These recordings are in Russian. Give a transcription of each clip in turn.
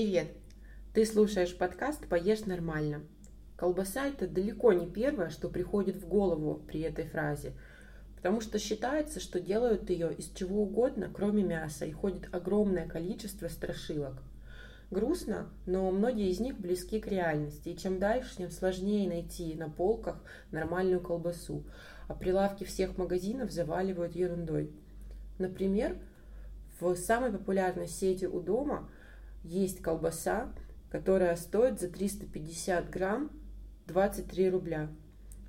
Привет! Ты слушаешь подкаст «Поешь нормально». Колбаса – это далеко не первое, что приходит в голову при этой фразе, потому что считается, что делают ее из чего угодно, кроме мяса, и ходит огромное количество страшилок. Грустно, но многие из них близки к реальности, и чем дальше, тем сложнее найти на полках нормальную колбасу, а прилавки всех магазинов заваливают ерундой. Например, в самой популярной сети у дома – есть колбаса, которая стоит за 350 грамм 23 рубля.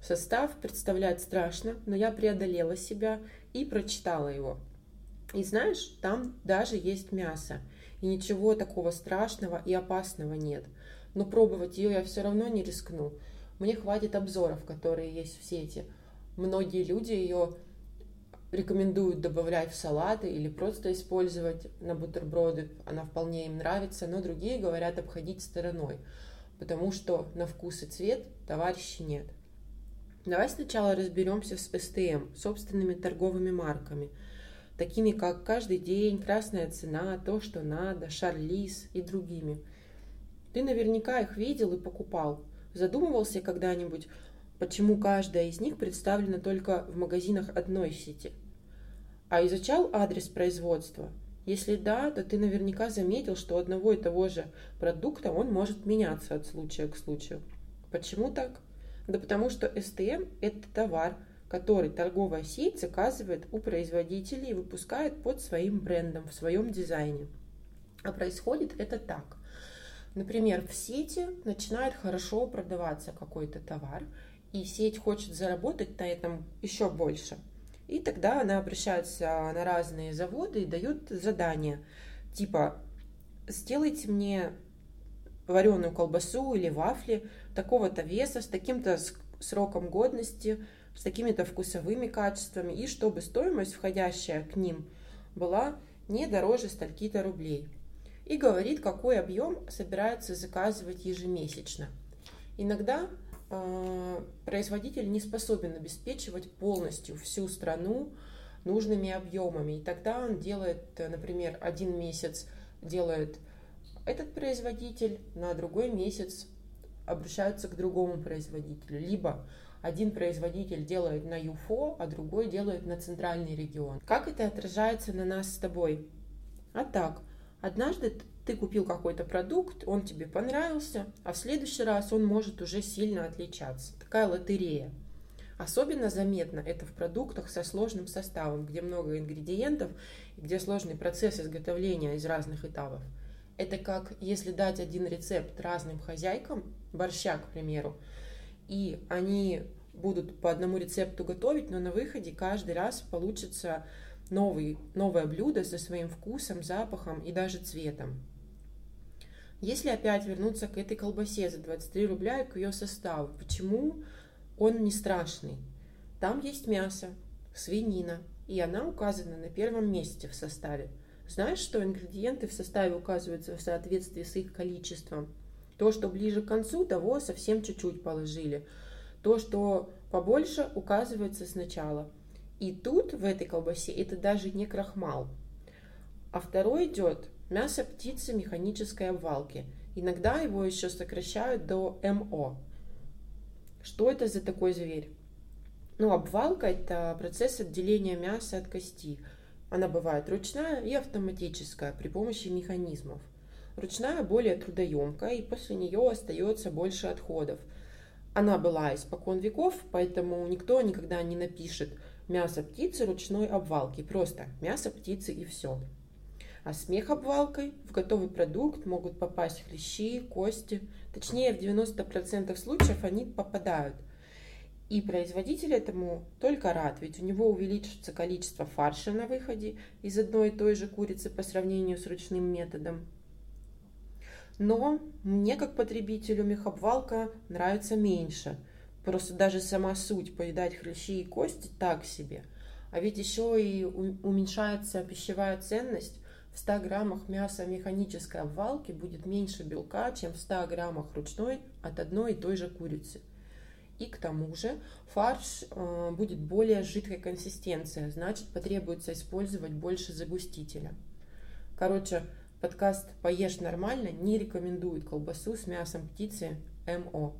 Состав представляет страшно, но я преодолела себя и прочитала его. И знаешь, там даже есть мясо, и ничего такого страшного и опасного нет. Но пробовать ее я все равно не рискну. Мне хватит обзоров, которые есть в сети. Многие люди ее рекомендуют добавлять в салаты или просто использовать на бутерброды. Она вполне им нравится, но другие говорят обходить стороной, потому что на вкус и цвет товарищей нет. Давай сначала разберемся с СТМ, собственными торговыми марками, такими как «Каждый день», «Красная цена», «То, что надо», «Шарлиз» и другими. Ты наверняка их видел и покупал. Задумывался когда-нибудь, почему каждая из них представлена только в магазинах одной сети. А изучал адрес производства? Если да, то ты наверняка заметил, что у одного и того же продукта он может меняться от случая к случаю. Почему так? Да потому что СТМ – это товар, который торговая сеть заказывает у производителей и выпускает под своим брендом в своем дизайне. А происходит это так. Например, в сети начинает хорошо продаваться какой-то товар, и сеть хочет заработать на этом еще больше. И тогда она обращается на разные заводы и дает задания, типа сделайте мне вареную колбасу или вафли такого-то веса, с таким-то сроком годности, с такими-то вкусовыми качествами, и чтобы стоимость, входящая к ним, была не дороже стольки-то рублей. И говорит, какой объем собирается заказывать ежемесячно. Иногда а, производитель не способен обеспечивать полностью всю страну нужными объемами. И тогда он делает, например, один месяц делает этот производитель, на другой месяц обращаются к другому производителю. Либо один производитель делает на ЮФО, а другой делает на центральный регион. Как это отражается на нас с тобой? А так, однажды ты купил какой-то продукт, он тебе понравился, а в следующий раз он может уже сильно отличаться. Такая лотерея. Особенно заметно это в продуктах со сложным составом, где много ингредиентов где сложный процесс изготовления из разных этапов. Это как если дать один рецепт разным хозяйкам, борща, к примеру, и они будут по одному рецепту готовить, но на выходе каждый раз получится новый, новое блюдо со своим вкусом, запахом и даже цветом. Если опять вернуться к этой колбасе за 23 рубля и к ее составу, почему он не страшный? Там есть мясо, свинина, и она указана на первом месте в составе. Знаешь, что ингредиенты в составе указываются в соответствии с их количеством? То, что ближе к концу, того совсем чуть-чуть положили. То, что побольше, указывается сначала. И тут, в этой колбасе, это даже не крахмал. А второй идет мясо птицы механической обвалки. Иногда его еще сокращают до МО. Что это за такой зверь? Ну, обвалка – это процесс отделения мяса от кости. Она бывает ручная и автоматическая при помощи механизмов. Ручная более трудоемкая, и после нее остается больше отходов. Она была испокон веков, поэтому никто никогда не напишет мясо птицы ручной обвалки. Просто мясо птицы и все. А смех обвалкой в готовый продукт могут попасть хрящи, кости. Точнее, в 90% случаев они попадают. И производитель этому только рад, ведь у него увеличится количество фарша на выходе из одной и той же курицы по сравнению с ручным методом. Но мне, как потребителю, мехобвалка нравится меньше. Просто даже сама суть поедать хрящи и кости так себе. А ведь еще и уменьшается пищевая ценность в 100 граммах мяса механической обвалки будет меньше белка, чем в 100 граммах ручной от одной и той же курицы. И к тому же фарш э, будет более жидкой консистенции, значит потребуется использовать больше загустителя. Короче, Подкаст «Поешь нормально» не рекомендует колбасу с мясом птицы МО.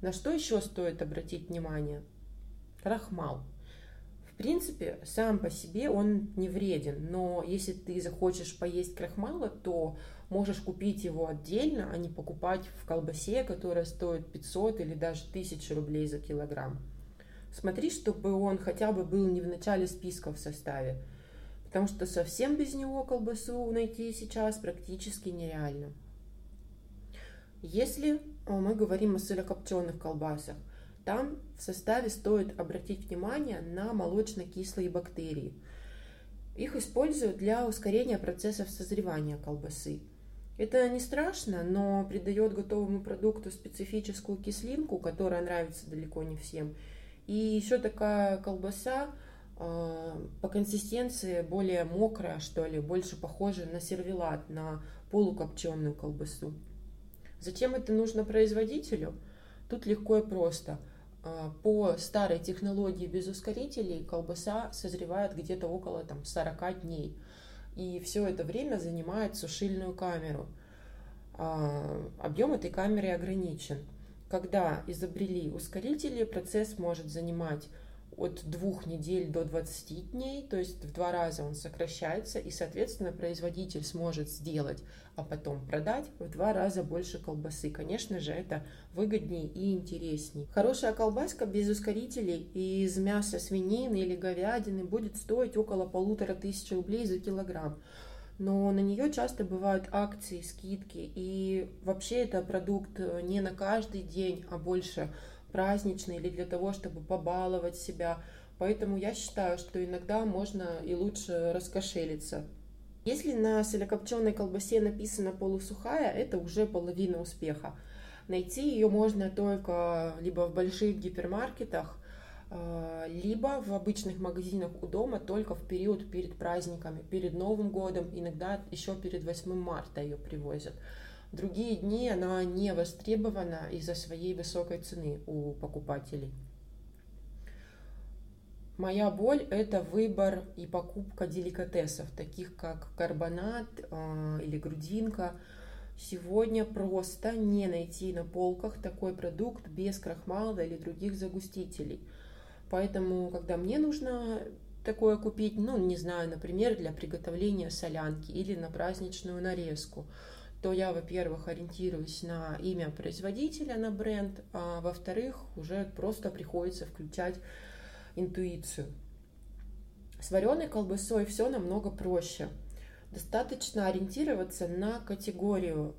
На что еще стоит обратить внимание? Крахмал. Принципе, сам по себе он не вреден, но если ты захочешь поесть крахмала, то можешь купить его отдельно, а не покупать в колбасе, которая стоит 500 или даже 1000 рублей за килограмм. Смотри, чтобы он хотя бы был не в начале списка в составе, потому что совсем без него колбасу найти сейчас практически нереально. Если а, мы говорим о сырокопченых колбасах, там в составе стоит обратить внимание на молочно-кислые бактерии. Их используют для ускорения процессов созревания колбасы. Это не страшно, но придает готовому продукту специфическую кислинку, которая нравится далеко не всем. И еще такая колбаса э, по консистенции более мокрая, что ли, больше похожа на сервелат, на полукопченую колбасу. Зачем это нужно производителю? Тут легко и просто. Э, по старой технологии без ускорителей колбаса созревает где-то около там, 40 дней и все это время занимает сушильную камеру. А, объем этой камеры ограничен. Когда изобрели ускорители, процесс может занимать от двух недель до 20 дней, то есть в два раза он сокращается, и, соответственно, производитель сможет сделать, а потом продать в два раза больше колбасы. Конечно же, это выгоднее и интереснее. Хорошая колбаска без ускорителей из мяса свинины или говядины будет стоить около полутора тысяч рублей за килограмм. Но на нее часто бывают акции, скидки, и вообще это продукт не на каждый день, а больше праздничный или для того, чтобы побаловать себя. Поэтому я считаю, что иногда можно и лучше раскошелиться. Если на сырокопченой колбасе написано полусухая, это уже половина успеха. Найти ее можно только либо в больших гипермаркетах, а, либо в обычных магазинах у дома только в период перед праздниками, перед Новым годом, иногда еще перед 8 марта ее привозят другие дни она не востребована из-за своей высокой цены у покупателей. Моя боль – это выбор и покупка деликатесов, таких как карбонат э, или грудинка. Сегодня просто не найти на полках такой продукт без крахмала или других загустителей. Поэтому, когда мне нужно такое купить, ну, не знаю, например, для приготовления солянки или на праздничную нарезку – то я, во-первых, ориентируюсь на имя производителя, на бренд, а во-вторых, уже просто приходится включать интуицию. С вареной колбасой все намного проще. Достаточно ориентироваться на категорию.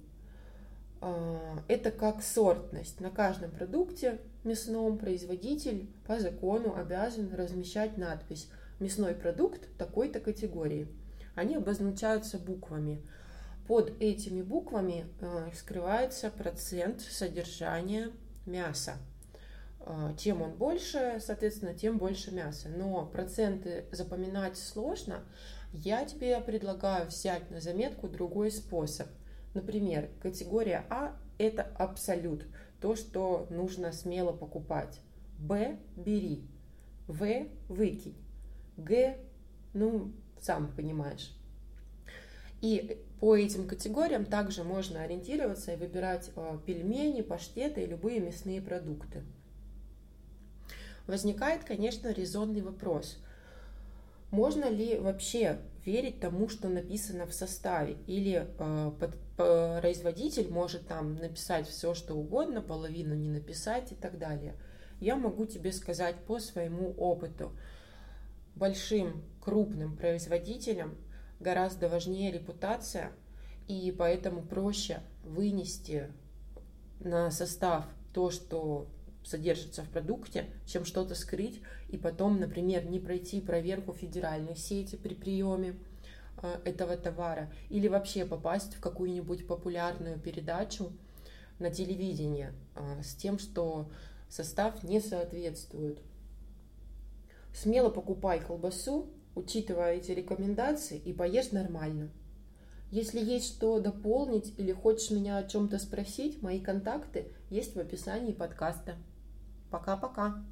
А, это как сортность. На каждом продукте мясном производитель по закону обязан размещать надпись «Мясной продукт такой-то категории». Они обозначаются буквами – под этими буквами э, скрывается процент содержания мяса. Э, чем он больше, соответственно, тем больше мяса. Но проценты запоминать сложно. Я тебе предлагаю взять на заметку другой способ. Например, категория А – это абсолют, то, что нужно смело покупать. Б – бери. В – выкинь. Г – ну, сам понимаешь. И по этим категориям также можно ориентироваться и выбирать э, пельмени, паштеты и любые мясные продукты. Возникает, конечно, резонный вопрос. Можно ли вообще верить тому, что написано в составе? Или э, производитель может там написать все, что угодно, половину не написать и так далее? Я могу тебе сказать по своему опыту. Большим крупным производителям гораздо важнее репутация, и поэтому проще вынести на состав то, что содержится в продукте, чем что-то скрыть и потом, например, не пройти проверку федеральной сети при приеме э, этого товара или вообще попасть в какую-нибудь популярную передачу на телевидении э, с тем, что состав не соответствует. Смело покупай колбасу, учитывая эти рекомендации, и поешь нормально. Если есть что дополнить или хочешь меня о чем-то спросить, мои контакты есть в описании подкаста. Пока-пока.